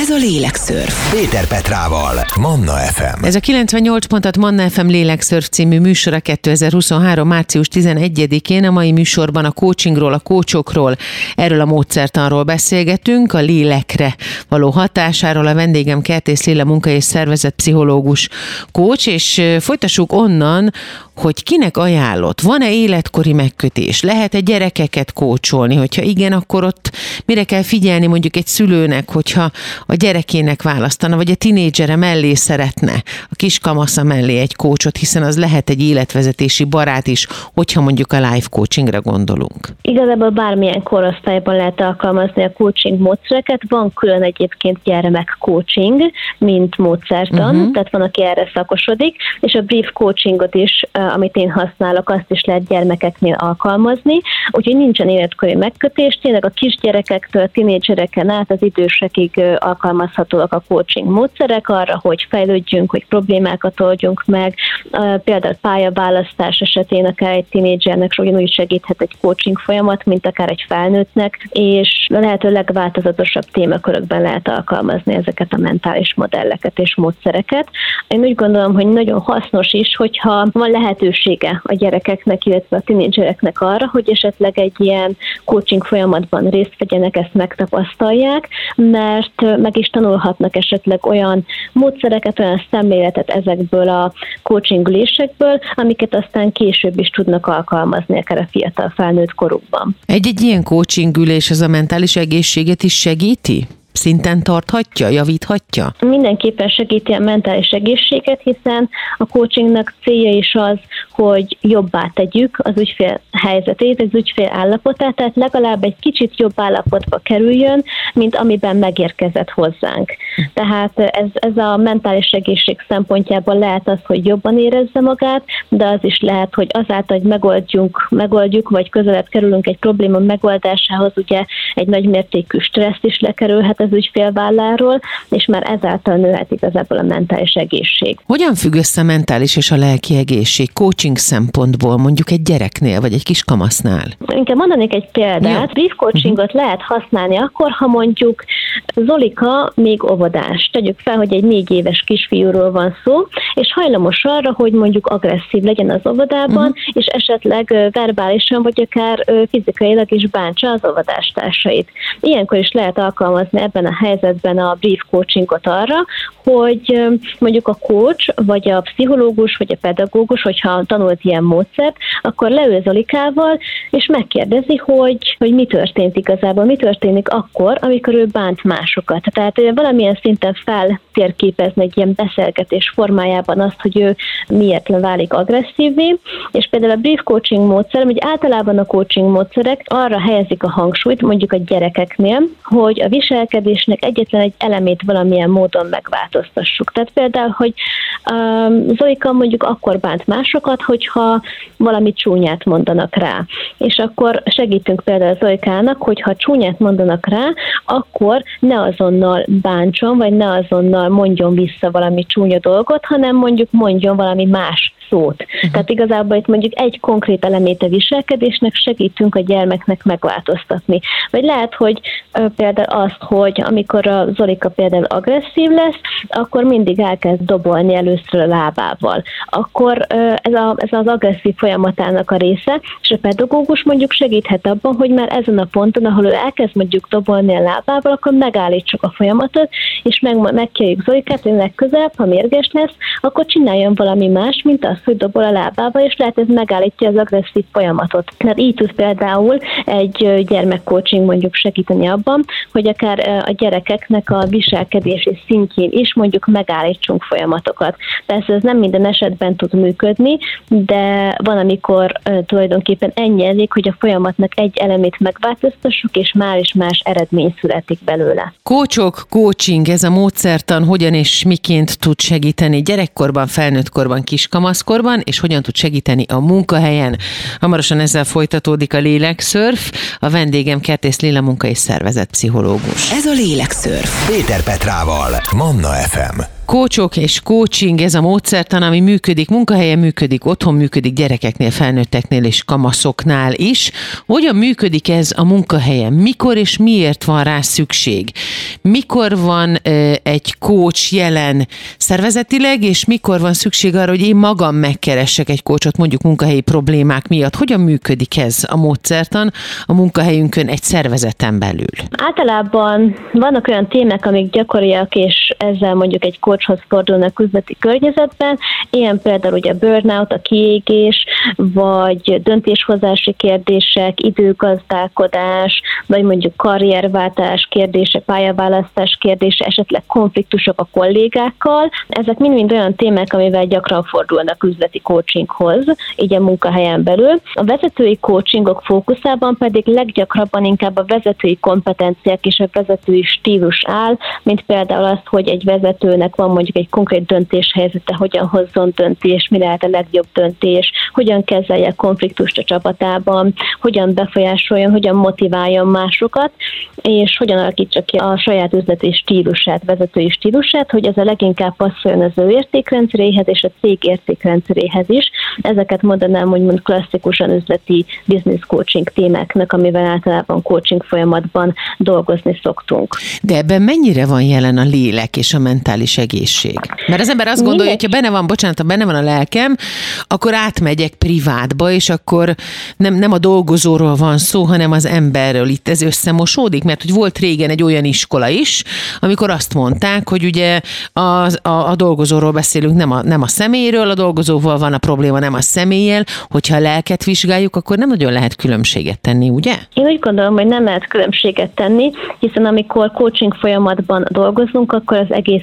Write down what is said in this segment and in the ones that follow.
Ez a Lélekszörf. Péter Petrával, Manna FM. Ez a 98 pontat Manna FM Lélekszörf című műsora 2023. március 11-én. A mai műsorban a coachingról, a kócsokról, erről a módszertanról beszélgetünk, a lélekre való hatásáról. A vendégem Kertész Lilla munka és szervezet pszichológus kócs, és folytassuk onnan, hogy kinek ajánlott, van-e életkori megkötés, lehet-e gyerekeket kócsolni, hogyha igen, akkor ott mire kell figyelni mondjuk egy szülőnek, hogyha a gyerekének választana, vagy a tinédzsere mellé szeretne, a kiskamasza mellé egy kócsot, hiszen az lehet egy életvezetési barát is, hogyha mondjuk a life coachingra gondolunk. Igazából bármilyen korosztályban lehet alkalmazni a coaching módszereket, van külön egyébként gyermek coaching, mint módszertan, uh-huh. tehát van, aki erre szakosodik, és a brief coachingot is, amit én használok, azt is lehet gyermekeknél alkalmazni, úgyhogy nincsen életkori megkötés, tényleg a kisgyerekektől, tinédzsereken át az idősekig alkalmazhatóak a coaching módszerek arra, hogy fejlődjünk, hogy problémákat oldjunk meg, például pályaválasztás esetén akár egy tinédzsernek ugyanúgy segíthet egy coaching folyamat, mint akár egy felnőttnek, és a lehető legváltozatosabb témakörökben lehet alkalmazni ezeket a mentális modelleket és módszereket. Én úgy gondolom, hogy nagyon hasznos is, hogyha van lehetősége a gyerekeknek, illetve a tinédzsereknek arra, hogy esetleg egy ilyen coaching folyamatban részt vegyenek, ezt megtapasztalják, mert meg is tanulhatnak esetleg olyan módszereket, olyan szemléletet ezekből a coaching ülésekből, amiket aztán később is tudnak alkalmazni akár a fiatal felnőtt korukban. Egy-egy ilyen coaching ülés az a mentális egészséget is segíti? Szinten tarthatja, javíthatja? Mindenképpen segíti a mentális egészséget, hiszen a coachingnak célja is az, hogy jobbá tegyük az ügyfél helyzetét, az ügyfél állapotát, tehát legalább egy kicsit jobb állapotba kerüljön, mint amiben megérkezett hozzánk. Tehát ez, ez a mentális egészség szempontjából lehet az, hogy jobban érezze magát, de az is lehet, hogy azáltal, hogy megoldjunk, megoldjuk, vagy közelebb kerülünk egy probléma megoldásához, ugye egy nagy mértékű stresszt is lekerülhet az ügyfél válláról, és már ezáltal nőhet igazából a mentális egészség. Hogyan függ össze a mentális és a lelki egészség coaching szempontból, mondjuk egy gyereknél, vagy egy kiskamasznál? Inkább mondanék egy példát. Brief coachingot uh-huh. lehet használni akkor, ha mondjuk Zolika még óvodás. Tegyük fel, hogy egy négy éves kisfiúról van szó, és hajlamos arra, hogy mondjuk agresszív legyen az óvodában, uh-huh. és esetleg verbálisan, vagy akár fizikailag is bántsa az óvodástársait. Ilyenkor is lehet alkalmazni ebben a helyzetben a brief coachingot arra, hogy mondjuk a coach, vagy a pszichológus, vagy a pedagógus, hogyha tanult ilyen módszert, akkor leül Zolikával, és megkérdezi, hogy, hogy mi történt igazából, mi történik akkor, amikor ő bánt másokat. Tehát valamilyen szinten feltérképezni egy ilyen beszélgetés formájában azt, hogy ő miért válik agresszívvé, és például a brief coaching módszer, hogy általában a coaching módszerek arra helyezik a hangsúlyt, mondjuk a gyerekeknél, hogy a viselkedésnek egyetlen egy elemét valamilyen módon megváltoztassuk. Tehát például, hogy um, Zolika mondjuk akkor bánt másokat, hogyha valami csúnyát mondanak rá. És akkor segítünk például Zolikának, hogyha csúnyát mondanak rá, akkor ne azonnal bántson, vagy ne azonnal mondjon vissza valami csúnya dolgot, hanem mondjuk mondjon valami más szót. Uh-huh. Tehát igazából itt mondjuk egy konkrét elemét a viselkedésnek segítünk a gyermeknek megváltoztatni. Vagy lehet, hogy például azt, hogy amikor a Zolika például agresszív lesz, akkor mindig elkezd dobolni először a lábával. Akkor ez, a, ez az agresszív folyamatának a része, és a pedagógus mondjuk segíthet abban, hogy már ezen a ponton, ahol ő elkezd mondjuk dobolni a lábával, akkor megállítsuk a folyamatot, és meg, megkérjük Zolikát, hogy legközelebb, ha mérges lesz, akkor csináljon valami más, mint az, hogy dobol a lábába, és lehet ez megállítja az agresszív folyamatot. Tehát így tud például egy gyermekcoaching mondjuk segíteni abban, hogy akár a gyerekeknek a viselkedési szintjén is mondjuk megállítsunk folyamatokat. Persze ez nem minden esetben tud működni, de van, amikor tulajdonképpen ennyi elég, hogy a folyamatnak egy elemét megváltoztassuk, és már is más eredmény születik belőle. Kócsok, coaching, ez a módszertan hogyan és miként tud segíteni gyerekkorban, felnőttkorban, kiskamaszkorban, és hogyan tud segíteni a munkahelyen. Hamarosan ezzel folytatódik a lélekszörf. A vendégem Kertész Lilla munka és szervezet pszichológus. Ez a Lélekszörf. Péter Petrával, Manna FM. Kócsok és coaching, ez a módszertan, ami működik munkahelyen, működik otthon, működik gyerekeknél, felnőtteknél és kamaszoknál is. Hogyan működik ez a munkahelyen? Mikor és miért van rá szükség? Mikor van egy coach jelen szervezetileg, és mikor van szükség arra, hogy én magam megkeressek egy coachot mondjuk munkahelyi problémák miatt? Hogyan működik ez a módszertan a munkahelyünkön egy szervezeten belül? Általában vannak olyan témák, amik gyakoriak, és ezzel mondjuk egy coachhoz fordulnak üzleti környezetben, ilyen például ugye burnout, a kiégés, vagy döntéshozási kérdések, időgazdálkodás, vagy mondjuk karrierváltás kérdése, pályaválasztás kérdése, esetleg konfliktusok a kollégákkal. Ezek mind-mind olyan témák, amivel gyakran fordulnak üzleti coachinghoz, így a munkahelyen belül. A vezetői coachingok fókuszában pedig leggyakrabban inkább a vezetői kompetenciák és a vezetői stílus áll, mint például azt, hogy egy vezetőnek van mondjuk egy konkrét döntéshelyzete, hogyan hozzon döntés, mi lehet a legjobb döntés, hogyan kezelje konfliktust a csapatában, hogyan befolyásoljon, hogyan motiváljon másokat, és hogyan alakítsa ki a saját üzleti stílusát, vezetői stílusát, hogy ez a leginkább passzoljon az ő értékrendszeréhez és a cég értékrendszeréhez is. Ezeket mondanám úgymond klasszikusan üzleti business coaching témáknak, amivel általában coaching folyamatban dolgozni szoktunk. De ebben mennyire van jelen a lélek és a mentális egészség? Mert az ember azt gondolja, hogy ha benne van, bocsánat, ha benne van a lelkem, akkor átmegyek privátba, és akkor nem, nem a dolgozóról van szó, hanem az emberről. Itt ez összemosódik, mert hogy volt régen egy olyan iskola is, amikor azt mondták, hogy ugye a, a, a dolgozóról beszélünk, nem a, nem a személyről, a dolgozóval van a probléma, nem a személlyel, hogyha a lelket vizsgáljuk, akkor nem nagyon lehet különbséget tenni, ugye? Én úgy gondolom, hogy nem lehet különbséget tenni, hiszen amikor coaching folyamatban dolgozunk, akkor az egész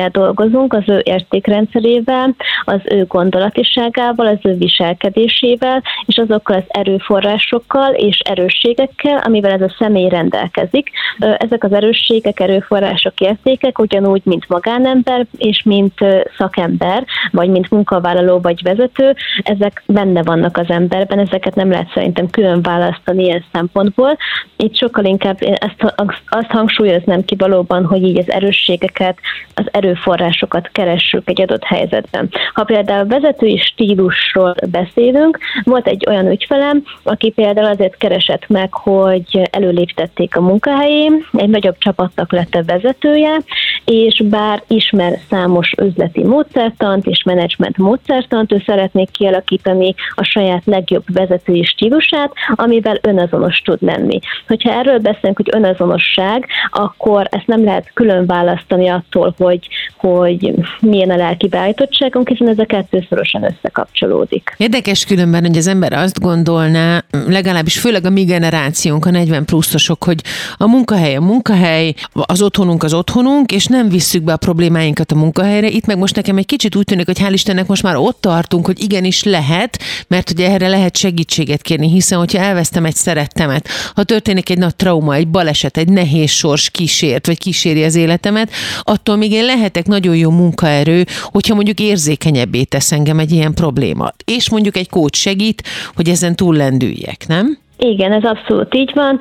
személlyel dolgozunk, az ő értékrendszerével, az ő gondolatiságával, az ő viselkedésével, és azokkal az erőforrásokkal és erősségekkel, amivel ez a személy rendelkezik. Ezek az erősségek, erőforrások, értékek ugyanúgy, mint magánember és mint szakember, vagy mint munkavállaló vagy vezető, ezek benne vannak az emberben, ezeket nem lehet szerintem külön választani ilyen szempontból. Itt sokkal inkább ezt, azt hangsúlyoznám ki valóban, hogy így az erősségeket, az erőforrásokat keressük egy adott helyzetben. Ha például vezetői stílusról beszélünk, volt egy olyan ügyfelem, aki például azért keresett meg, hogy előléptették a munkahelyén, egy nagyobb csapatnak lett a vezetője, és bár ismer számos üzleti módszertant és menedzsment módszertant, ő szeretné kialakítani a saját legjobb vezetői stílusát, amivel önazonos tud lenni. Hogyha erről beszélünk, hogy önazonosság, akkor ezt nem lehet külön választani attól, hogy, hogy milyen a lelki beállítottságunk, hiszen ez a kettő szorosan összekapcsolódik. Érdekes különben, hogy az ember azt gondolná, legalábbis főleg a mi generációnk, a 40 pluszosok, hogy a munkahely a munkahely, az otthonunk az otthonunk, és nem visszük be a problémáinkat a munkahelyre. Itt meg most nekem egy kicsit úgy tűnik, hogy hál' Istennek most már ott tartunk, hogy igenis lehet, mert ugye erre lehet segítséget kérni, hiszen hogyha elvesztem egy szerettemet, ha történik egy nagy trauma, egy baleset, egy nehéz sors kísért, vagy kíséri az életemet, attól még én lehetek nagyon jó munkaerő, hogyha mondjuk érzékenyebbé tesz engem egy ilyen probléma. És mondjuk egy kócs segít, hogy ezen túl lendüljek, nem? Igen, ez abszolút így van.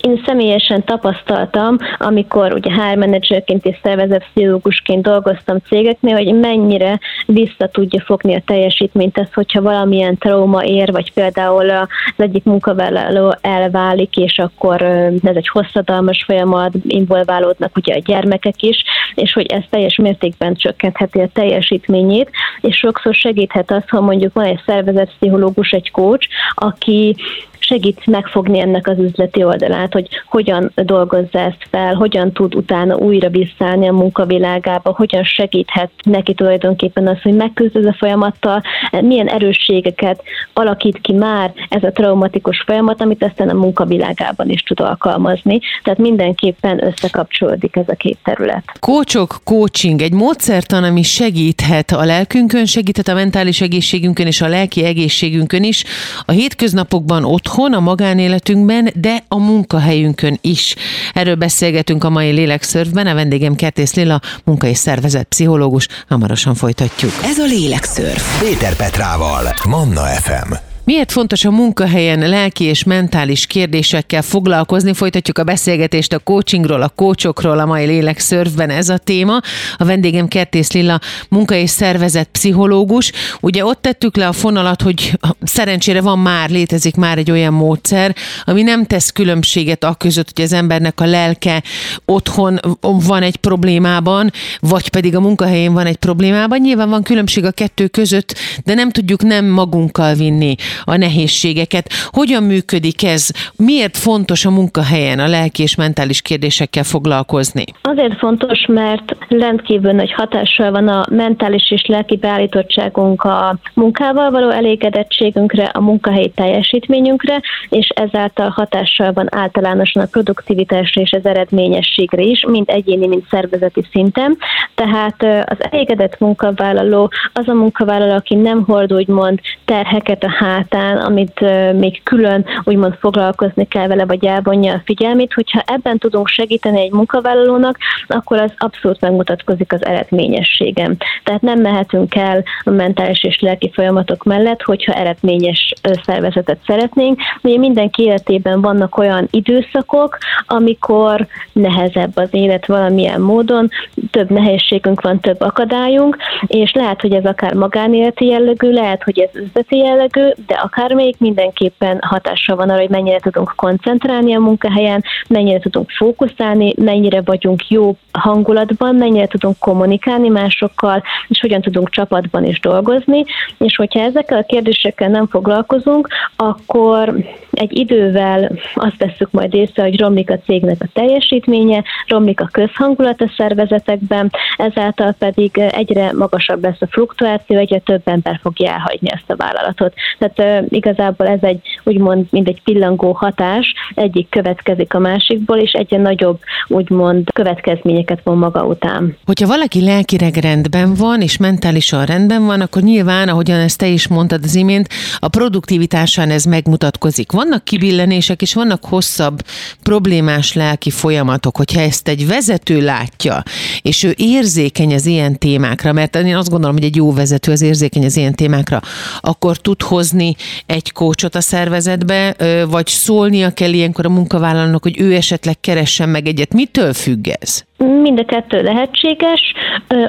Én személyesen tapasztaltam, amikor ugye HR menedzserként és szervezetpszichológusként dolgoztam cégeknél, hogy mennyire vissza tudja fogni a teljesítményt ez, hogyha valamilyen trauma ér, vagy például az egyik munkavállaló elválik, és akkor ez egy hosszadalmas folyamat, involválódnak ugye a gyermekek is, és hogy ez teljes mértékben csökkentheti a teljesítményét, és sokszor segíthet az, ha mondjuk van egy szervezetpszichológus, egy coach, aki segít megfogni ennek az üzleti oldalát, hogy hogyan dolgozza ezt fel, hogyan tud utána újra visszaállni a munkavilágába, hogyan segíthet neki tulajdonképpen az, hogy megküzd a folyamattal, milyen erősségeket alakít ki már ez a traumatikus folyamat, amit aztán a munkavilágában is tud alkalmazni. Tehát mindenképpen összekapcsolódik ez a két terület. Kócsok, coaching, egy módszertan, ami segíthet a lelkünkön, segíthet a mentális egészségünkön és a lelki egészségünkön is. A hétköznapokban otthon otthon, a magánéletünkben, de a munkahelyünkön is. Erről beszélgetünk a mai Lélekszörfben. A vendégem Kertész Lila, munka és szervezet pszichológus. Hamarosan folytatjuk. Ez a Lélekszörf. Péter Petrával, Manna FM. Miért fontos a munkahelyen lelki és mentális kérdésekkel foglalkozni? Folytatjuk a beszélgetést a coachingról, a coachokról, a mai lélek szörfben ez a téma. A vendégem Kertész Lilla, munka- és szervezet pszichológus. Ugye ott tettük le a fonalat, hogy szerencsére van már, létezik már egy olyan módszer, ami nem tesz különbséget a között, hogy az embernek a lelke otthon van egy problémában, vagy pedig a munkahelyén van egy problémában. Nyilván van különbség a kettő között, de nem tudjuk nem magunkkal vinni a nehézségeket. Hogyan működik ez? Miért fontos a munkahelyen a lelki és mentális kérdésekkel foglalkozni? Azért fontos, mert rendkívül nagy hatással van a mentális és lelki beállítottságunk a munkával való elégedettségünkre, a munkahelyi teljesítményünkre, és ezáltal hatással van általánosan a produktivitásra és az eredményességre is, mind egyéni, mind szervezeti szinten. Tehát az elégedett munkavállaló az a munkavállaló, aki nem hord úgymond terheket a hát hátán, amit még külön úgymond foglalkozni kell vele, vagy elvonja a figyelmét, hogyha ebben tudunk segíteni egy munkavállalónak, akkor az abszolút megmutatkozik az eredményességem. Tehát nem mehetünk el a mentális és lelki folyamatok mellett, hogyha eredményes szervezetet szeretnénk. Ugye mindenki életében vannak olyan időszakok, amikor nehezebb az élet valamilyen módon, több nehézségünk van, több akadályunk, és lehet, hogy ez akár magánéleti jellegű, lehet, hogy ez üzleti jellegű, de akármelyik mindenképpen hatással van arra, hogy mennyire tudunk koncentrálni a munkahelyen, mennyire tudunk fókuszálni, mennyire vagyunk jó hangulatban, mennyire tudunk kommunikálni másokkal, és hogyan tudunk csapatban is dolgozni, és hogyha ezekkel a kérdésekkel nem foglalkozunk, akkor egy idővel azt veszük majd észre, hogy romlik a cégnek a teljesítménye, romlik a közhangulat a szervezetekben, ezáltal pedig egyre magasabb lesz a fluktuáció, egyre több ember fogja elhagyni ezt a vállalatot. Tehát igazából ez egy úgymond, mint egy pillangó hatás, egyik következik a másikból, és egyre nagyobb úgymond következményeket von maga után. Hogyha valaki lelkileg rendben van, és mentálisan rendben van, akkor nyilván, ahogyan ezt te is mondtad az imént, a produktivitásán ez megmutatkozik. Vannak kibillenések, és vannak hosszabb problémás lelki folyamatok, hogyha ezt egy vezető látja, és ő érzékeny az ilyen témákra, mert én azt gondolom, hogy egy jó vezető az érzékeny az ilyen témákra, akkor tud hozni egy kócsot a szervezetbe, vagy szólnia kell ilyenkor a munkavállalónak, hogy ő esetleg keressen meg egyet. Mitől függ ez? Mind a kettő lehetséges.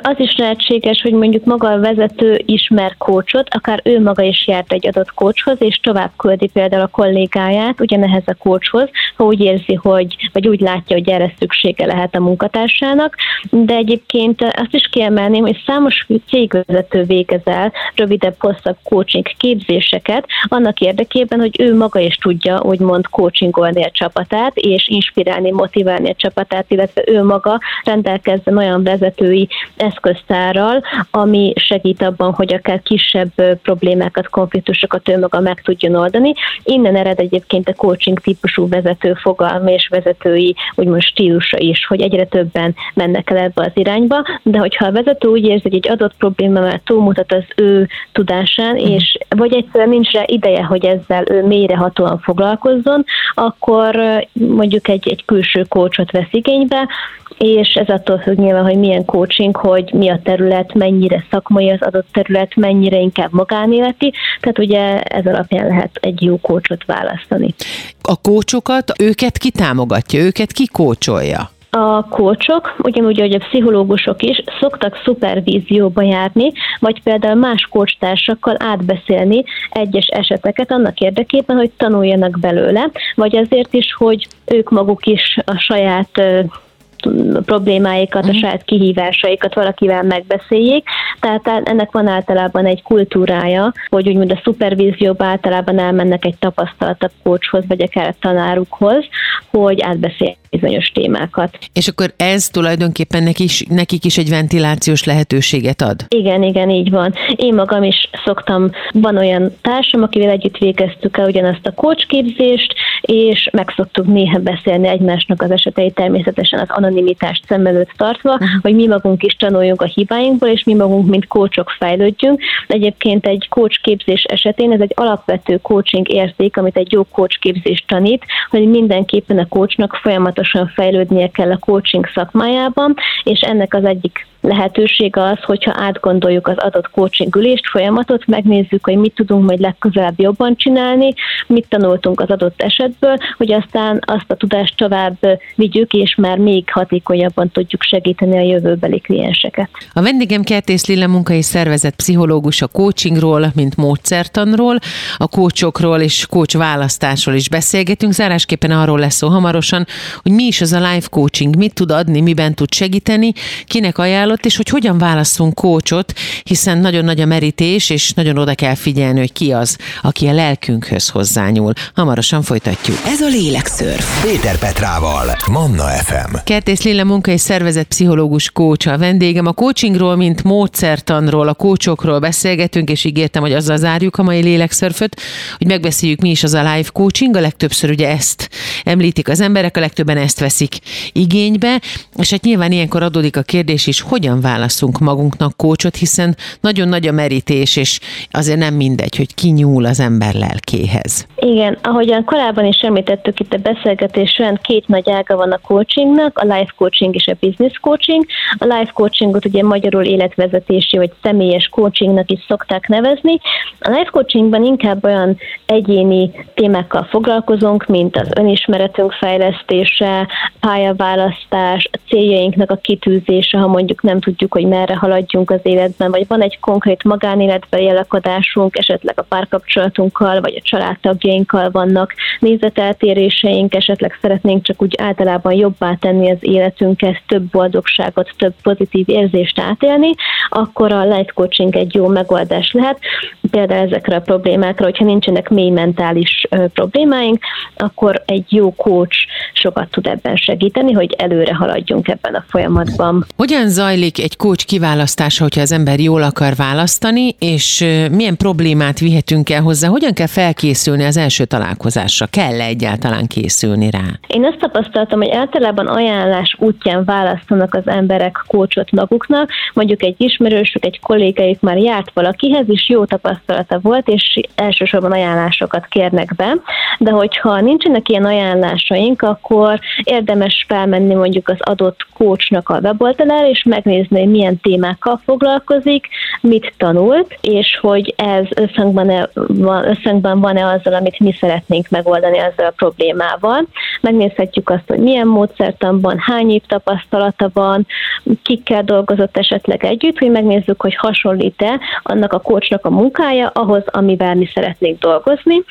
Az is lehetséges, hogy mondjuk maga a vezető ismer kócsot, akár ő maga is járt egy adott kócshoz, és tovább küldi például a kollégáját ugyanehez a kócshoz, ha úgy érzi, hogy, vagy úgy látja, hogy erre szüksége lehet a munkatársának. De egyébként azt is kiemelném, hogy számos cégvezető végez el rövidebb, hosszabb coaching képzéseket, annak érdekében, hogy ő maga is tudja úgymond coachingolni a csapatát, és inspirálni, motiválni a csapatát, illetve ő maga rendelkezzen olyan vezetői eszköztárral, ami segít abban, hogy akár kisebb problémákat, konfliktusokat ő maga meg tudjon oldani. Innen ered egyébként a coaching típusú vezető fogalma és vezetői úgymond stílusa is, hogy egyre többen mennek el ebbe az irányba, de hogyha a vezető úgy érzi, hogy egy adott probléma már túlmutat az ő tudásán, mhm. és vagy egyszerűen nincs rá ideje, hogy ezzel ő mélyrehatóan foglalkozzon, akkor mondjuk egy, egy külső kócsot vesz igénybe, és ez attól függ nyilván, hogy milyen coaching, hogy mi a terület, mennyire szakmai az adott terület, mennyire inkább magánéleti, tehát ugye ez alapján lehet egy jó coachot választani. A kócsokat, őket ki támogatja, őket ki kócsolja? a kócsok, ugyanúgy, hogy a pszichológusok is szoktak szupervízióba járni, vagy például más kócstársakkal átbeszélni egyes eseteket annak érdekében, hogy tanuljanak belőle, vagy azért is, hogy ők maguk is a saját problémáikat, a mhm. saját kihívásaikat valakivel megbeszéljék. Tehát ennek van általában egy kultúrája, hogy úgymond a szupervízióba általában elmennek egy tapasztaltabb kócshoz, vagy akár a tanárukhoz, hogy átbeszéljék bizonyos témákat. És akkor ez tulajdonképpen nekik is, nekik is egy ventilációs lehetőséget ad? Igen, igen, így van. Én magam is szoktam, van olyan társam, akivel együtt végeztük el ugyanazt a kócsképzést, és meg szoktuk néha beszélni egymásnak az esetei természetesen az anonimitást szem előtt tartva, hogy mi magunk is tanuljunk a hibáinkból, és mi magunk, mint kócsok fejlődjünk. Egyébként egy kócsképzés esetén ez egy alapvető coaching érték, amit egy jó kócsképzés tanít, hogy mindenképpen a kócsnak folyamatosan fejlődnie kell a coaching szakmájában, és ennek az egyik lehetőség az, hogyha átgondoljuk az adott coaching ülést, folyamatot, megnézzük, hogy mit tudunk majd legközelebb jobban csinálni, mit tanultunk az adott esetből, hogy aztán azt a tudást tovább vigyük, és már még hatékonyabban tudjuk segíteni a jövőbeli klienseket. A vendégem Kertész Lilla munkai szervezet pszichológus a coachingról, mint módszertanról, a kócsokról és coach választásról is beszélgetünk. Zárásképpen arról lesz szó hamarosan, hogy mi is az a life coaching, mit tud adni, miben tud segíteni, kinek ajánlott, és hogy hogyan választunk kócsot, hiszen nagyon nagy a merítés, és nagyon oda kell figyelni, hogy ki az, aki a lelkünkhöz hozzányúl. Hamarosan folytatjuk. Ez a Lélekszörf. Péter Petrával, Manna FM. Kertész Lilla munka és szervezet pszichológus kócs a vendégem. A coachingról, mint módszertanról, a kócsokról beszélgetünk, és ígértem, hogy azzal zárjuk a mai lélekszörföt, hogy megbeszéljük mi is az a live coaching. A legtöbbször ugye ezt említik az emberek, a legtöbben ezt veszik igénybe, és hát nyilván ilyenkor adódik a kérdés is, hogyan válaszunk magunknak kócsot, hiszen nagyon nagy a merítés, és azért nem mindegy, hogy ki nyúl az ember lelkéhez. Igen, ahogyan korábban is említettük itt a beszélgetésen, két nagy ága van a coachingnak, a life coaching és a business coaching. A life coachingot ugye magyarul életvezetési vagy személyes coachingnak is szokták nevezni. A life coachingban inkább olyan egyéni témákkal foglalkozunk, mint az önismeretünk fejlesztése, pályaválasztás, a céljainknak a kitűzése, ha mondjuk nem tudjuk, hogy merre haladjunk az életben, vagy van egy konkrét magánéletbeli elakadásunk, esetleg a párkapcsolatunkkal, vagy a családtagjainkkal vannak nézeteltéréseink, esetleg szeretnénk csak úgy általában jobbá tenni az életünket, több boldogságot, több pozitív érzést átélni, akkor a life coaching egy jó megoldás lehet. Például ezekre a problémákra, hogyha nincsenek mély mentális problémáink, akkor egy jó coach sokat tud ebben segíteni, hogy előre haladjunk ebben a folyamatban. Hogyan zajlik egy coach kiválasztása, hogyha az ember jól akar választani, és milyen problémát vihetünk el hozzá? Hogyan kell felkészülni az első találkozásra? Kell-e egyáltalán készülni rá? Én azt tapasztaltam, hogy általában ajánlás útján választanak az emberek coachot maguknak, mondjuk egy ismerősük, egy kollégájuk már járt valakihez, és jó tapasztalata volt, és elsősorban ajánlásokat kérnek be, de hogyha nincsenek ilyen ajánlásaink, akkor érdemes felmenni mondjuk az adott coachnak a weboldalára, és megnézni, hogy milyen témákkal foglalkozik, mit tanult, és hogy ez összhangban, van, összhangban van-e azzal, amit mi szeretnénk megoldani ezzel a problémával. Megnézhetjük azt, hogy milyen módszertanban, hány év tapasztalata van, kikkel dolgozott esetleg együtt, hogy megnézzük, hogy hasonlít-e annak a coachnak a munkája ahhoz, amivel mi szeretnénk dolgozni.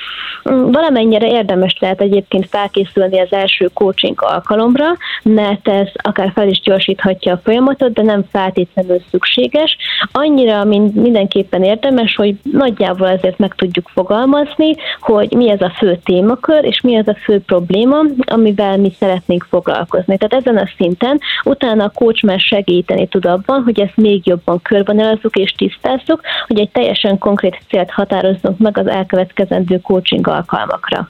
Valamennyire érdemes lehet egyébként felkészülni az első coaching alkalomra, mert ez akár fel is gyorsíthatja a folyamatot, de nem feltétlenül szükséges. Annyira mind, mindenképpen érdemes, hogy nagyjából azért meg tudjuk fogalmazni, hogy mi ez a fő témakör, és mi az a fő probléma, amivel mi szeretnénk foglalkozni. Tehát ezen a szinten utána a coach már segíteni tud abban, hogy ezt még jobban körvonalazzuk és tisztázzuk, hogy egy teljesen konkrét célt határozzunk meg az elkövetkezendő coaching alkalmakra.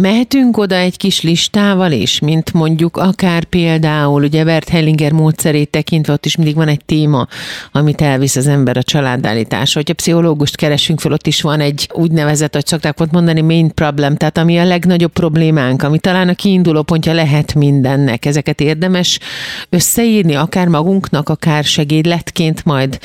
Mehetünk oda egy kis listával is, mint mondjuk akár például, ugye Bert Hellinger módszerét tekintve ott is mindig van egy téma, amit elvisz az ember a családállításra. Hogyha pszichológust keresünk fel, ott is van egy úgynevezett, hogy szokták volt mondani, main problem, tehát ami a legnagyobb problémánk, ami talán a kiinduló pontja lehet mindennek. Ezeket érdemes összeírni, akár magunknak, akár segédletként majd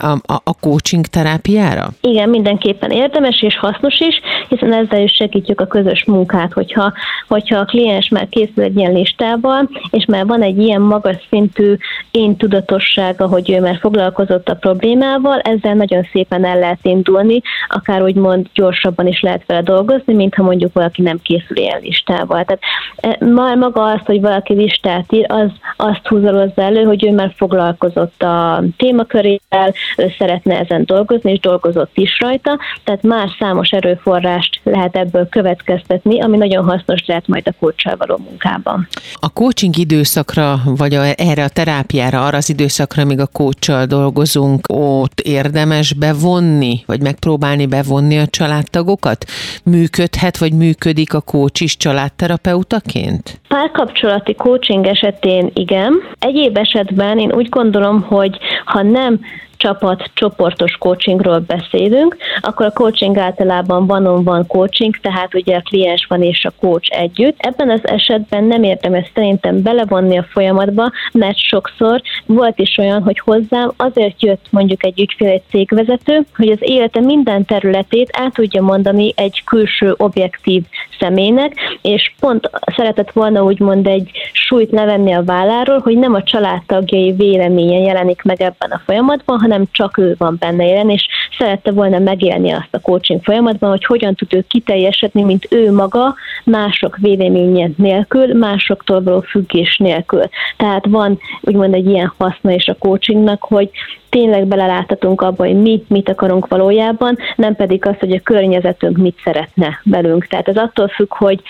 a, a, a coaching terápiára? Igen, mindenképpen érdemes és hasznos is, hiszen ezzel is segítjük a közös munkát, hogyha, hogyha a kliens már készül egy ilyen listával, és már van egy ilyen magas szintű én tudatossága, hogy ő már foglalkozott a problémával, ezzel nagyon szépen el lehet indulni, akár úgymond gyorsabban is lehet vele dolgozni, mint ha mondjuk valaki nem készül ilyen listával. Tehát e, már maga azt, hogy valaki listát ír, az azt húzalozza elő, hogy ő már foglalkozott a témakörével, ő szeretne ezen dolgozni, és dolgozott is rajta, tehát már számos erőforrást lehet ebből következtetni, ami nagyon hasznos lehet majd a kócsal való munkában. A coaching időszakra, vagy a, erre a terápiára, arra az időszakra, amíg a kócsal dolgozunk, ott érdemes bevonni, vagy megpróbálni bevonni a családtagokat? Működhet, vagy működik a kócs is családterapeutaként? Párkapcsolati coaching esetén igen. Egyéb esetben én úgy gondolom, hogy ha nem csapat, csoportos coachingról beszélünk, akkor a coaching általában van-on-van coaching, tehát ugye a kliens van és a coach együtt. Ebben az esetben nem érdemes szerintem belevonni a folyamatba, mert sokszor volt is olyan, hogy hozzám azért jött mondjuk egy ügyfél, egy cégvezető, hogy az élete minden területét át tudja mondani egy külső objektív személynek, és pont szeretett volna úgymond egy súlyt levenni a válláról, hogy nem a családtagjai véleménye jelenik meg ebben a folyamatban, hanem csak ő van benne jelen, és szerette volna megélni azt a coaching folyamatban, hogy hogyan tud ő kiteljesedni, mint ő maga, mások véleménye nélkül, másoktól való függés nélkül. Tehát van úgymond egy ilyen haszna is a coachingnak, hogy tényleg beleláthatunk abba, hogy mi mit akarunk valójában, nem pedig az, hogy a környezetünk mit szeretne velünk. Tehát ez attól függ, hogy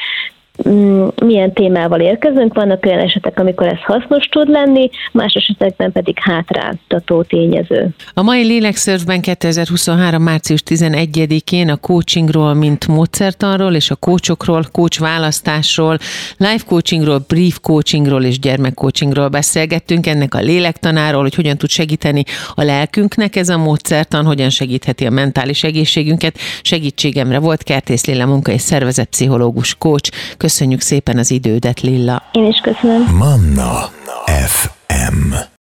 milyen témával érkezünk. Vannak olyan esetek, amikor ez hasznos tud lenni, más esetekben pedig hátráltató tényező. A mai Lélekszörfben 2023. március 11-én a coachingról, mint módszertanról és a coachokról, coach választásról, life coachingról, brief coachingról és gyermekcoachingról beszélgettünk, ennek a lélektanáról, hogy hogyan tud segíteni a lelkünknek ez a módszertan, hogyan segítheti a mentális egészségünket. Segítségemre volt Kertész Lilla munka és szervezetpszichológus coach. Köszönjük szépen az idődet, Lilla. Én is köszönöm. Manna FM